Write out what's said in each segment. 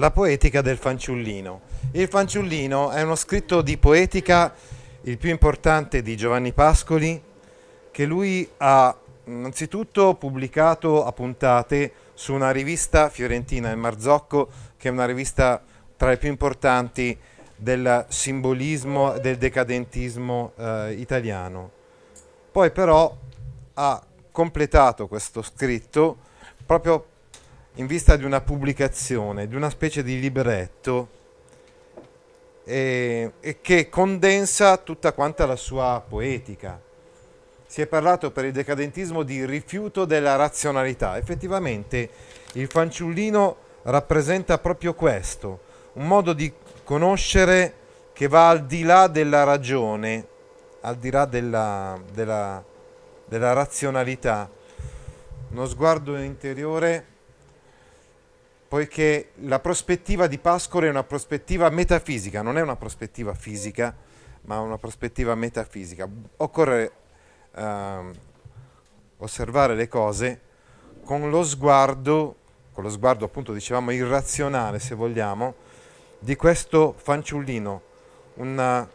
La poetica del fanciullino. Il fanciullino è uno scritto di poetica, il più importante di Giovanni Pascoli, che lui ha innanzitutto pubblicato a puntate su una rivista fiorentina, il Marzocco, che è una rivista tra le più importanti del simbolismo, del decadentismo eh, italiano. Poi però ha completato questo scritto proprio in vista di una pubblicazione, di una specie di libretto e, e che condensa tutta quanta la sua poetica. Si è parlato per il decadentismo di rifiuto della razionalità. Effettivamente il fanciullino rappresenta proprio questo, un modo di conoscere che va al di là della ragione, al di là della, della, della razionalità, uno sguardo interiore, poiché la prospettiva di Pascoli è una prospettiva metafisica, non è una prospettiva fisica, ma una prospettiva metafisica. Occorre eh, osservare le cose con lo sguardo, con lo sguardo appunto dicevamo irrazionale se vogliamo, di questo fanciullino, una,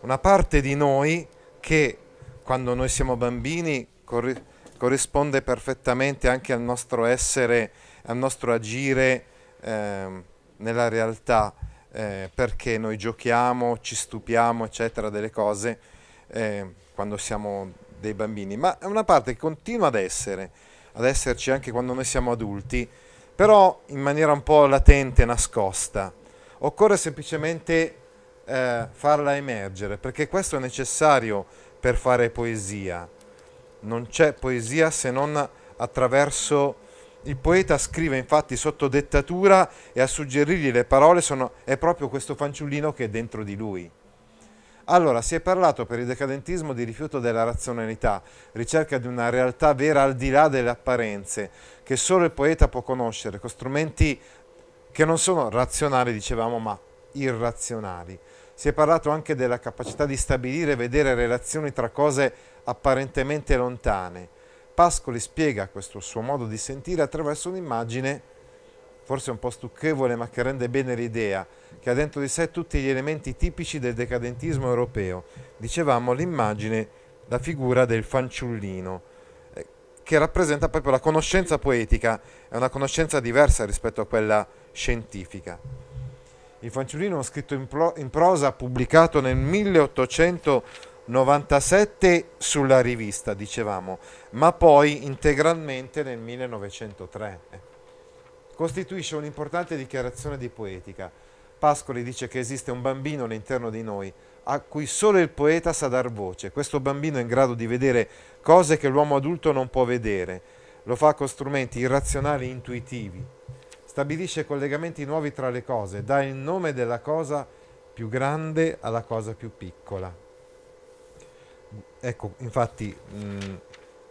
una parte di noi che quando noi siamo bambini corri- corrisponde perfettamente anche al nostro essere, al nostro agire eh, nella realtà, eh, perché noi giochiamo, ci stupiamo, eccetera, delle cose eh, quando siamo dei bambini, ma è una parte che continua ad essere, ad esserci anche quando noi siamo adulti, però in maniera un po' latente, nascosta. Occorre semplicemente eh, farla emergere, perché questo è necessario per fare poesia. Non c'è poesia se non attraverso... Il poeta scrive infatti sotto dettatura e a suggerirgli le parole sono, è proprio questo fanciullino che è dentro di lui. Allora, si è parlato per il decadentismo di rifiuto della razionalità, ricerca di una realtà vera al di là delle apparenze, che solo il poeta può conoscere, con strumenti che non sono razionali, dicevamo, ma irrazionali. Si è parlato anche della capacità di stabilire e vedere relazioni tra cose apparentemente lontane. Pascoli spiega questo suo modo di sentire attraverso un'immagine, forse un po' stucchevole, ma che rende bene l'idea, che ha dentro di sé tutti gli elementi tipici del decadentismo europeo. Dicevamo l'immagine, la figura del fanciullino che rappresenta proprio la conoscenza poetica, è una conoscenza diversa rispetto a quella scientifica. Il fanciullino è scritto in, pro, in prosa pubblicato nel 1897 sulla rivista, dicevamo, ma poi integralmente nel 1903. Costituisce un'importante dichiarazione di poetica. Pascoli dice che esiste un bambino all'interno di noi, a cui solo il poeta sa dar voce. Questo bambino è in grado di vedere cose che l'uomo adulto non può vedere. Lo fa con strumenti irrazionali e intuitivi. Stabilisce collegamenti nuovi tra le cose, dà il nome della cosa più grande alla cosa più piccola. Ecco, infatti mh,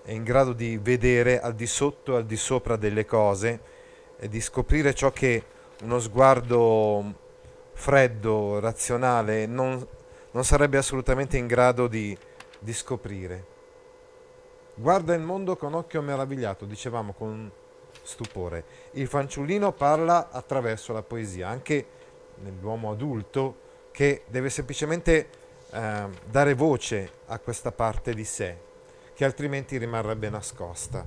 è in grado di vedere al di sotto e al di sopra delle cose e di scoprire ciò che uno sguardo freddo, razionale, non, non sarebbe assolutamente in grado di, di scoprire. Guarda il mondo con occhio meravigliato, dicevamo con stupore. Il fanciullino parla attraverso la poesia, anche nell'uomo adulto che deve semplicemente eh, dare voce a questa parte di sé, che altrimenti rimarrebbe nascosta.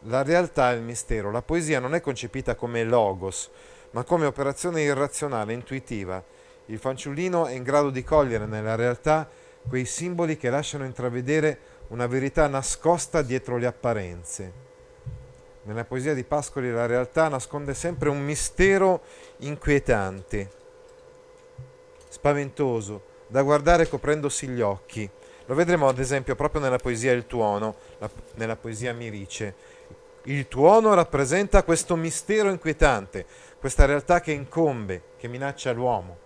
La realtà è il mistero. La poesia non è concepita come logos, ma come operazione irrazionale, intuitiva il fanciullino è in grado di cogliere nella realtà quei simboli che lasciano intravedere una verità nascosta dietro le apparenze. Nella poesia di Pascoli la realtà nasconde sempre un mistero inquietante, spaventoso, da guardare coprendosi gli occhi. Lo vedremo ad esempio proprio nella poesia Il tuono, la, nella poesia Mirice. Il tuono rappresenta questo mistero inquietante, questa realtà che incombe, che minaccia l'uomo.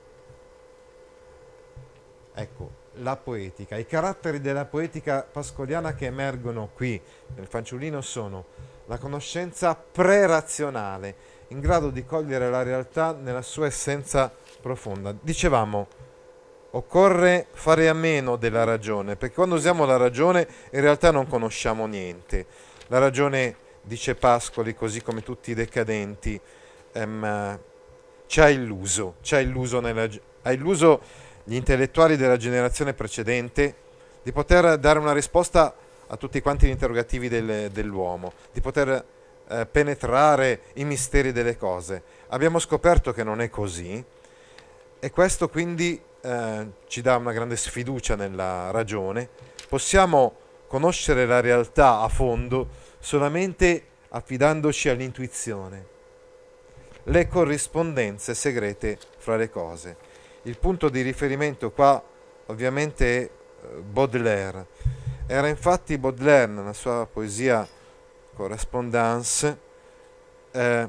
Ecco, la poetica, i caratteri della poetica pascoliana che emergono qui nel fanciullino sono la conoscenza pre-razionale, in grado di cogliere la realtà nella sua essenza profonda. Dicevamo, occorre fare a meno della ragione, perché quando usiamo la ragione in realtà non conosciamo niente. La ragione dice Pascoli, così come tutti i decadenti, ehm, ci ha illuso, ci ha illuso, nella, ha illuso gli intellettuali della generazione precedente di poter dare una risposta a tutti quanti gli interrogativi del, dell'uomo, di poter eh, penetrare i misteri delle cose. Abbiamo scoperto che non è così e questo quindi eh, ci dà una grande sfiducia nella ragione. Possiamo conoscere la realtà a fondo solamente affidandoci all'intuizione, le corrispondenze segrete fra le cose. Il punto di riferimento qua ovviamente è eh, Baudelaire. Era infatti Baudelaire nella sua poesia Correspondance eh,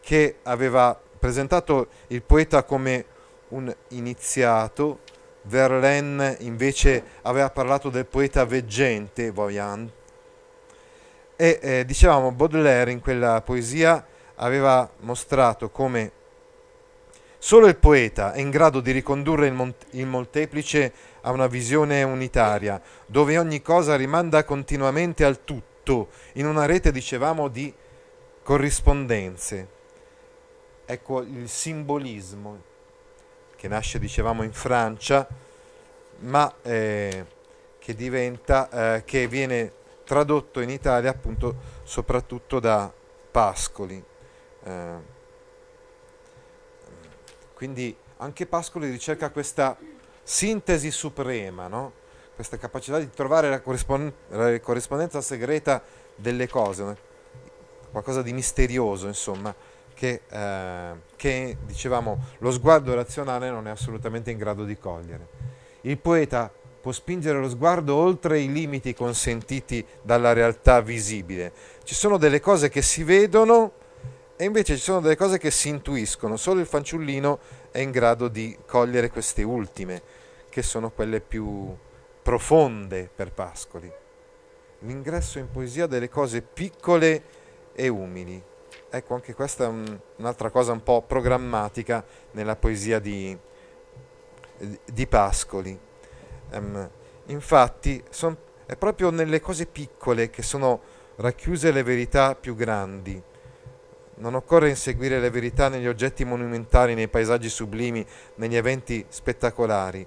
che aveva presentato il poeta come un iniziato, Verlaine invece aveva parlato del poeta veggente, voyant, e eh, dicevamo, Baudelaire in quella poesia aveva mostrato come solo il poeta è in grado di ricondurre il, mont- il molteplice a una visione unitaria, dove ogni cosa rimanda continuamente al tutto, in una rete, dicevamo, di corrispondenze. Ecco il simbolismo che nasce, dicevamo, in Francia, ma eh, che diventa, eh, che viene tradotto in Italia appunto soprattutto da Pascoli. Eh, quindi anche Pascoli ricerca questa sintesi suprema, no? questa capacità di trovare la, corrispond- la corrispondenza segreta delle cose, qualcosa di misterioso, insomma, che, eh, che, dicevamo lo sguardo razionale non è assolutamente in grado di cogliere. Il poeta può spingere lo sguardo oltre i limiti consentiti dalla realtà visibile. Ci sono delle cose che si vedono e invece ci sono delle cose che si intuiscono. Solo il fanciullino è in grado di cogliere queste ultime, che sono quelle più profonde per Pascoli. L'ingresso in poesia delle cose piccole e umili. Ecco, anche questa è un, un'altra cosa un po' programmatica nella poesia di, di Pascoli. Um, infatti son, è proprio nelle cose piccole che sono racchiuse le verità più grandi. Non occorre inseguire le verità negli oggetti monumentali, nei paesaggi sublimi, negli eventi spettacolari.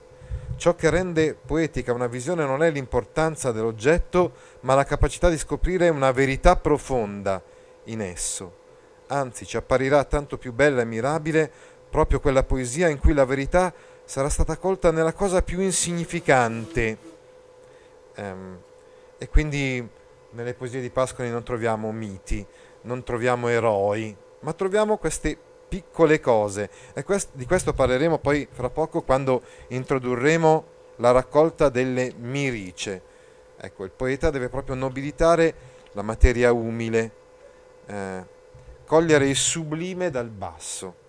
Ciò che rende poetica una visione non è l'importanza dell'oggetto, ma la capacità di scoprire una verità profonda in esso. Anzi, ci apparirà tanto più bella e mirabile proprio quella poesia in cui la verità sarà stata colta nella cosa più insignificante. Um, e quindi nelle poesie di Pascoli non troviamo miti, non troviamo eroi, ma troviamo queste piccole cose. E quest- di questo parleremo poi fra poco quando introdurremo la raccolta delle mirice. Ecco, il poeta deve proprio nobilitare la materia umile, eh, cogliere il sublime dal basso.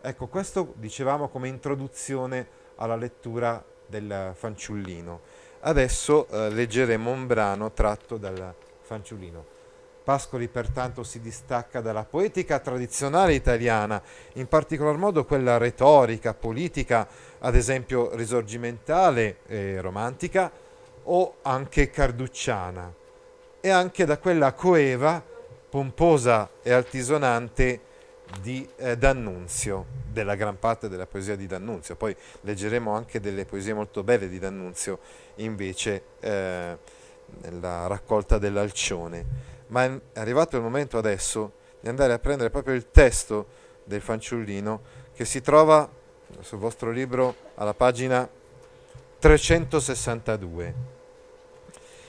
Ecco, questo dicevamo come introduzione alla lettura del fanciullino. Adesso eh, leggeremo un brano tratto dal fanciullino. Pascoli pertanto si distacca dalla poetica tradizionale italiana, in particolar modo quella retorica, politica, ad esempio risorgimentale e romantica, o anche carducciana, e anche da quella coeva, pomposa e altisonante di eh, D'Annunzio, della gran parte della poesia di D'Annunzio. Poi leggeremo anche delle poesie molto belle di D'Annunzio, invece eh, nella raccolta dell'Alcione. Ma è arrivato il momento adesso di andare a prendere proprio il testo del fanciullino che si trova sul vostro libro alla pagina 362.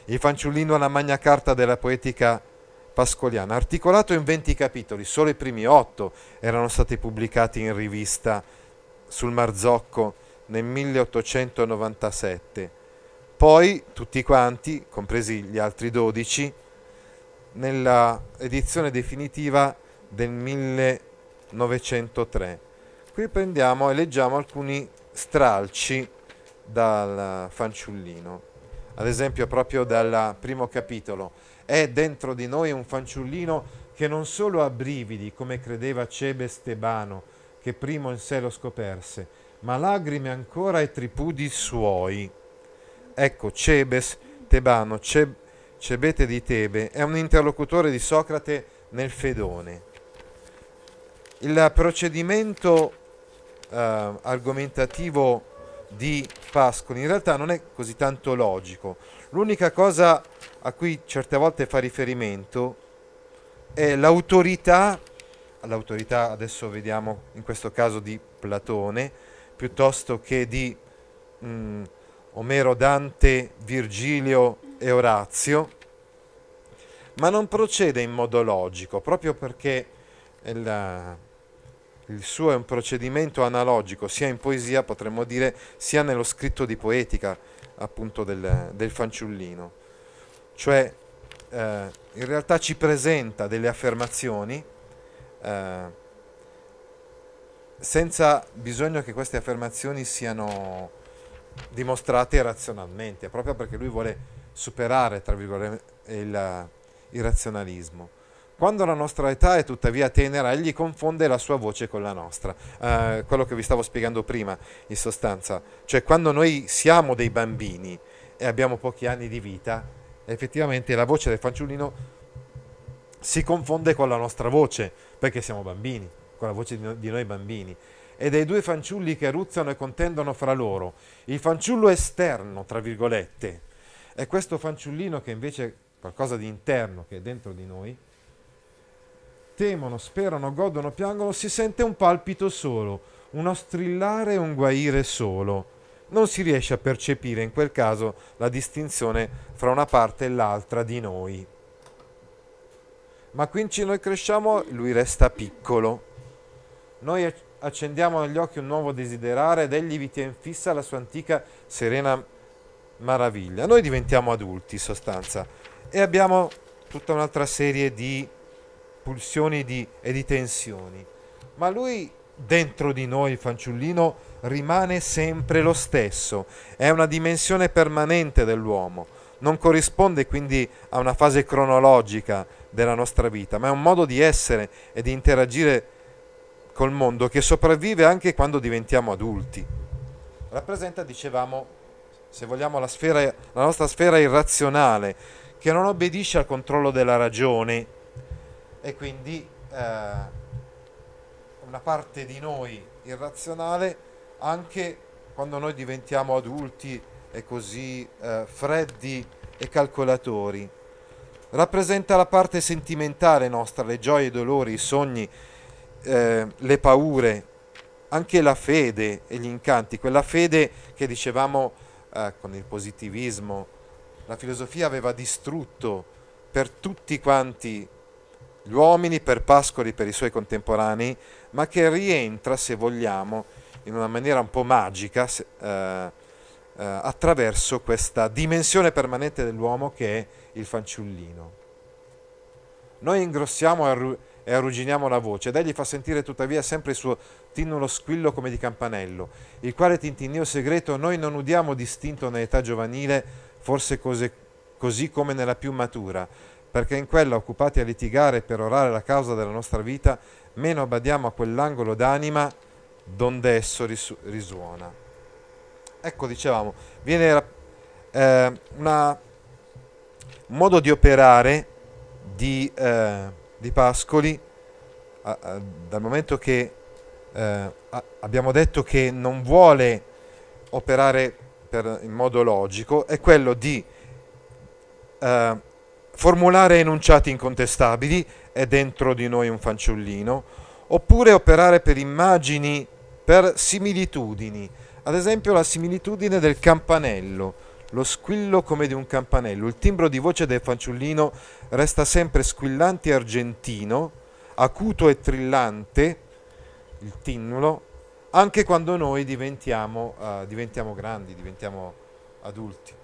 Il fanciullino alla magna carta della poetica pascoliana, articolato in 20 capitoli, solo i primi 8 erano stati pubblicati in rivista sul Marzocco nel 1897. Poi tutti quanti, compresi gli altri 12, nella edizione definitiva del 1903. Qui prendiamo e leggiamo alcuni stralci dal fanciullino, ad esempio proprio dal primo capitolo. È dentro di noi un fanciullino che non solo ha brividi, come credeva Cebe Stebano, che primo in sé lo scoperse, ma lagrime ancora e tripudi suoi. Ecco, Cebes, Tebano, Ceb, Cebete di Tebe, è un interlocutore di Socrate nel Fedone. Il procedimento eh, argomentativo di Pascoli in realtà non è così tanto logico. L'unica cosa a cui certe volte fa riferimento è l'autorità, l'autorità adesso vediamo in questo caso di Platone, piuttosto che di mh, mm, Omero, Dante, Virgilio e Orazio, ma non procede in modo logico, proprio perché il, il suo è un procedimento analogico sia in poesia, potremmo dire, sia nello scritto di poetica, appunto del, del fanciullino. Cioè, eh, in realtà ci presenta delle affermazioni eh, senza bisogno che queste affermazioni siano dimostrate razionalmente, proprio perché lui vuole superare, tra virgolette, il, il razionalismo. Quando la nostra età è tuttavia tenera, egli confonde la sua voce con la nostra. Uh, quello che vi stavo spiegando prima, in sostanza. Cioè, quando noi siamo dei bambini e abbiamo pochi anni di vita, effettivamente la voce del fanciullino si confonde con la nostra voce, perché siamo bambini, con la voce di noi bambini. E dei due fanciulli che ruzzano e contendono fra loro. Il fanciullo esterno, tra virgolette, è questo fanciullino che invece è qualcosa di interno, che è dentro di noi, temono, sperano, godono, piangono, si sente un palpito solo, uno strillare e un guaire solo. Non si riesce a percepire in quel caso la distinzione fra una parte e l'altra di noi. Ma quinci noi cresciamo, lui resta piccolo. Noi accendiamo negli occhi un nuovo desiderare ed egli vi tiene fissa la sua antica serena maraviglia. Noi diventiamo adulti in sostanza e abbiamo tutta un'altra serie di pulsioni di, e di tensioni. Ma lui dentro di noi, il fanciullino, rimane sempre lo stesso, è una dimensione permanente dell'uomo, non corrisponde quindi a una fase cronologica della nostra vita, ma è un modo di essere e di interagire col mondo che sopravvive anche quando diventiamo adulti. Rappresenta, dicevamo, se vogliamo, la, sfera, la nostra sfera irrazionale, che non obbedisce al controllo della ragione, e quindi eh, una parte di noi irrazionale anche quando noi diventiamo adulti e così eh, freddi e calcolatori. Rappresenta la parte sentimentale nostra, le gioie, i dolori, i sogni, eh, le paure, anche la fede e gli incanti, quella fede che dicevamo eh, con il positivismo, la filosofia aveva distrutto per tutti quanti gli uomini per Pascoli per i suoi contemporanei, ma che rientra, se vogliamo, in una maniera un po' magica eh, eh, attraverso questa dimensione permanente dell'uomo che è il fanciullino. Noi ingrossiamo e, arru- e arrugginiamo la voce ed egli fa sentire tuttavia sempre il suo tinnulo squillo come di campanello, il quale tintinnio segreto noi non udiamo distinto nell'età giovanile, forse cose, così come nella più matura, perché in quella occupati a litigare per orare la causa della nostra vita, meno badiamo a quell'angolo d'anima donde esso risu- risuona. Ecco, dicevamo, viene eh, una, un modo di operare di, eh, di Pascoli, a, a, dal momento che eh, a, abbiamo detto che non vuole operare per, in modo logico, è quello di eh, formulare enunciati incontestabili, è dentro di noi un fanciullino, oppure operare per immagini, per similitudini, ad esempio la similitudine del campanello, lo squillo come di un campanello, il timbro di voce del fanciullino resta sempre squillante e argentino, acuto e trillante, il tinnulo, anche quando noi diventiamo, uh, diventiamo grandi, diventiamo adulti.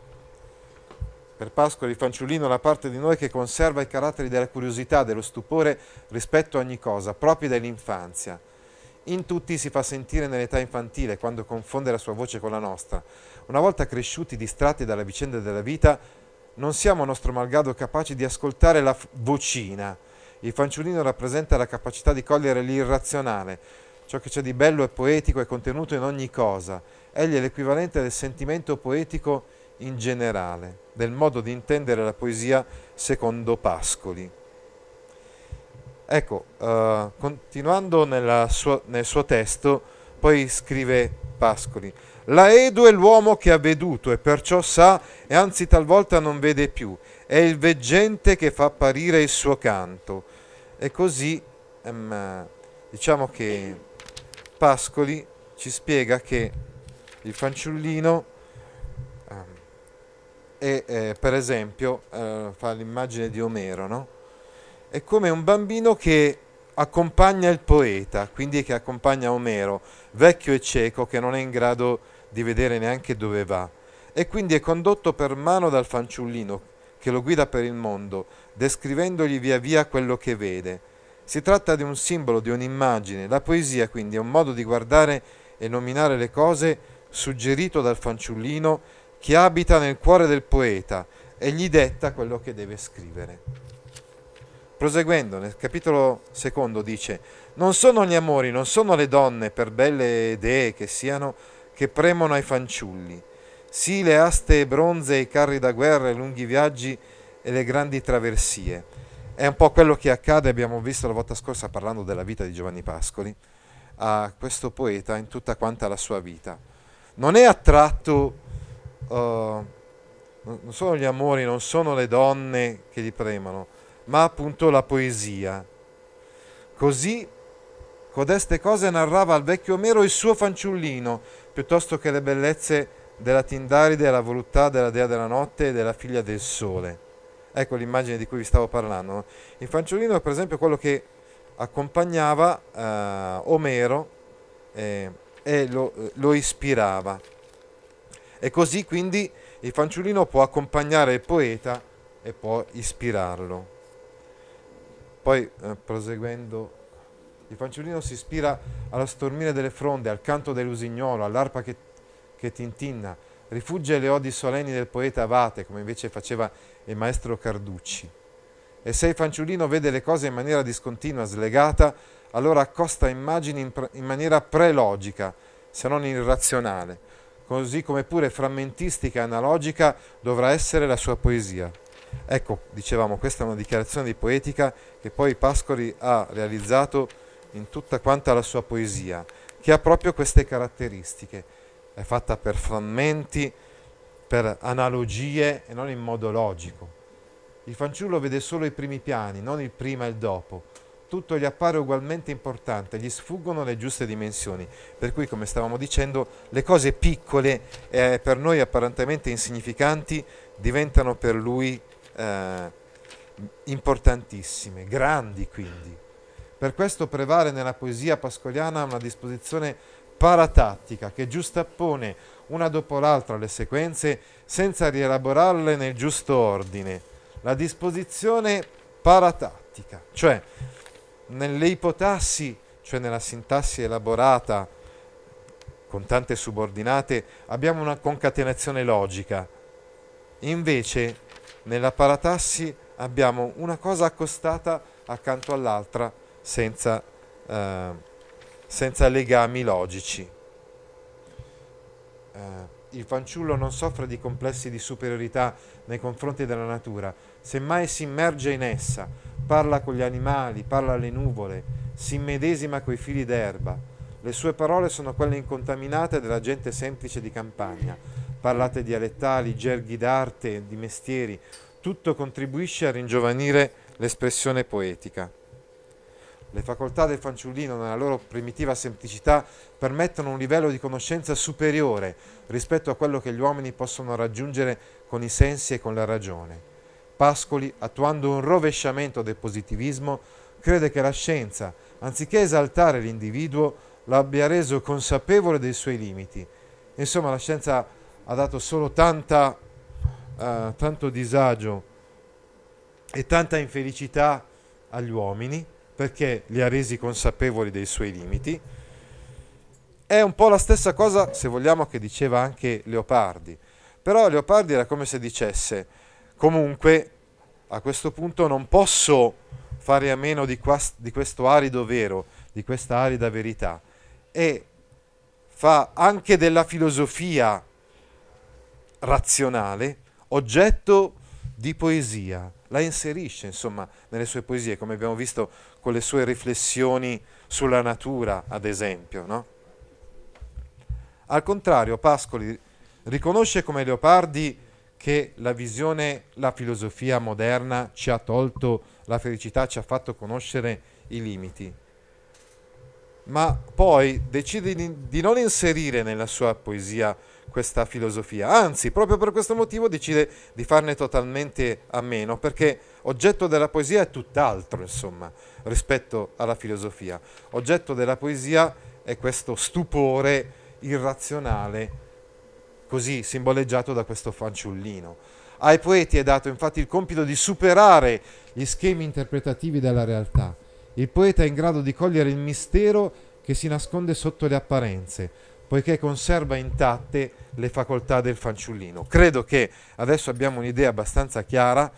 Per Pascoli il fanciullino la parte di noi che conserva i caratteri della curiosità, dello stupore rispetto a ogni cosa, propri dell'infanzia. In tutti si fa sentire nell'età infantile, quando confonde la sua voce con la nostra. Una volta cresciuti, distratti dalle vicende della vita, non siamo a nostro malgrado capaci di ascoltare la vocina. Il fanciullino rappresenta la capacità di cogliere l'irrazionale, ciò che c'è di bello e poetico è contenuto in ogni cosa. Egli è l'equivalente del sentimento poetico in generale, del modo di intendere la poesia secondo Pascoli. Ecco, uh, continuando sua, nel suo testo, poi scrive Pascoli, la Edu è l'uomo che ha veduto e perciò sa e anzi talvolta non vede più, è il veggente che fa apparire il suo canto. E così um, diciamo che Pascoli ci spiega che il fanciullino e eh, per esempio eh, fa l'immagine di Omero, no? È come un bambino che accompagna il poeta, quindi che accompagna Omero, vecchio e cieco che non è in grado di vedere neanche dove va, e quindi è condotto per mano dal fanciullino che lo guida per il mondo, descrivendogli via via quello che vede. Si tratta di un simbolo, di un'immagine. La poesia quindi è un modo di guardare e nominare le cose suggerito dal fanciullino che abita nel cuore del poeta e gli detta quello che deve scrivere. Proseguendo, nel capitolo secondo dice, non sono gli amori, non sono le donne, per belle idee che siano, che premono ai fanciulli, sì le aste e bronze, i carri da guerra, i lunghi viaggi e le grandi traversie. È un po' quello che accade, abbiamo visto la volta scorsa parlando della vita di Giovanni Pascoli, a questo poeta in tutta quanta la sua vita. Non è attratto uh, non sono gli amori, non sono le donne che gli premono, ma appunto la poesia. Così codeste cose narrava al vecchio Omero il suo fanciullino, piuttosto che le bellezze della Tindaride, la voluttà della dea della notte e della figlia del sole. Ecco l'immagine di cui vi stavo parlando. Il fanciullino è per esempio quello che accompagnava uh, Omero eh, e lo, lo ispirava. E così quindi il fanciullino può accompagnare il poeta e può ispirarlo. Poi, eh, proseguendo, il fanciullino si ispira allo stormire delle fronde, al canto dell'usignolo, all'arpa che, che tintinna, rifugge le odi solenni del poeta Avate, come invece faceva il maestro Carducci. E se il fanciullino vede le cose in maniera discontinua, slegata, allora accosta immagini in, pre- in maniera prelogica, se non irrazionale così come pure frammentistica e analogica dovrà essere la sua poesia. Ecco, dicevamo, questa è una dichiarazione di poetica che poi Pascoli ha realizzato in tutta quanta la sua poesia, che ha proprio queste caratteristiche. È fatta per frammenti, per analogie e non in modo logico. Il fanciullo vede solo i primi piani, non il prima e il dopo tutto gli appare ugualmente importante, gli sfuggono le giuste dimensioni, per cui come stavamo dicendo le cose piccole eh, per noi apparentemente insignificanti diventano per lui eh, importantissime, grandi quindi. Per questo prevale nella poesia pascoliana una disposizione paratattica che giustappone una dopo l'altra le sequenze senza rielaborarle nel giusto ordine. La disposizione paratattica, cioè nelle ipotassi, cioè nella sintassi elaborata con tante subordinate, abbiamo una concatenazione logica. Invece nella paratassi abbiamo una cosa accostata accanto all'altra senza, eh, senza legami logici. Eh, il fanciullo non soffre di complessi di superiorità nei confronti della natura, semmai si immerge in essa, parla con gli animali, parla alle nuvole, si immedesima coi fili d'erba. Le sue parole sono quelle incontaminate della gente semplice di campagna, parlate dialettali, gerghi d'arte, di mestieri, tutto contribuisce a ringiovanire l'espressione poetica. Le facoltà del fanciullino, nella loro primitiva semplicità, permettono un livello di conoscenza superiore rispetto a quello che gli uomini possono raggiungere con i sensi e con la ragione. Pascoli, attuando un rovesciamento del positivismo, crede che la scienza, anziché esaltare l'individuo, l'abbia reso consapevole dei suoi limiti. Insomma, la scienza ha dato solo tanta, uh, tanto disagio e tanta infelicità agli uomini perché li ha resi consapevoli dei suoi limiti. È un po' la stessa cosa, se vogliamo, che diceva anche Leopardi. Però Leopardi era come se dicesse, comunque, a questo punto non posso fare a meno di, quast- di questo arido vero, di questa arida verità. E fa anche della filosofia razionale oggetto di poesia, la inserisce insomma nelle sue poesie, come abbiamo visto con le sue riflessioni sulla natura, ad esempio. No? Al contrario, Pascoli riconosce come Leopardi che la visione, la filosofia moderna ci ha tolto la felicità, ci ha fatto conoscere i limiti, ma poi decide di non inserire nella sua poesia questa filosofia. Anzi, proprio per questo motivo decide di farne totalmente a meno, perché oggetto della poesia è tutt'altro, insomma, rispetto alla filosofia. Oggetto della poesia è questo stupore irrazionale, così simboleggiato da questo fanciullino. Ai poeti è dato infatti il compito di superare gli schemi interpretativi della realtà. Il poeta è in grado di cogliere il mistero che si nasconde sotto le apparenze, poiché conserva intatte le facoltà del fanciullino. Credo che adesso abbiamo un'idea abbastanza chiara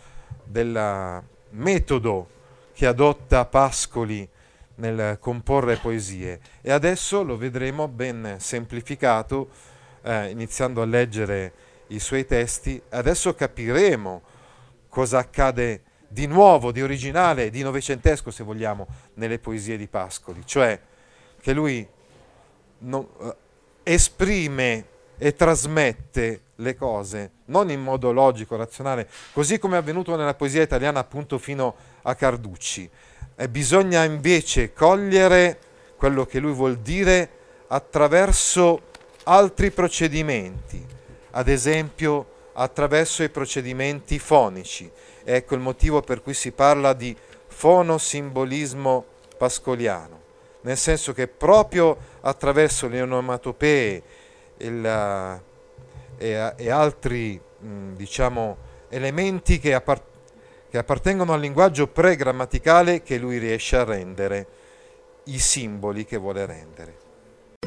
del metodo che adotta Pascoli nel comporre poesie e adesso lo vedremo ben semplificato eh, iniziando a leggere i suoi testi. Adesso capiremo cosa accade di nuovo, di originale, di novecentesco se vogliamo, nelle poesie di Pascoli, cioè che lui non, eh, esprime e trasmette le cose non in modo logico, razionale, così come è avvenuto nella poesia italiana appunto fino a Carducci. E bisogna invece cogliere quello che lui vuol dire attraverso altri procedimenti, ad esempio attraverso i procedimenti fonici. Ecco il motivo per cui si parla di fonosimbolismo pascoliano nel senso che proprio attraverso le onomatopee il, e, e, altri mh, diciamo, elementi che, appart- che appartengono al linguaggio pre-grammaticale che lui riesce a rendere i simboli che vuole rendere.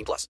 18 plus.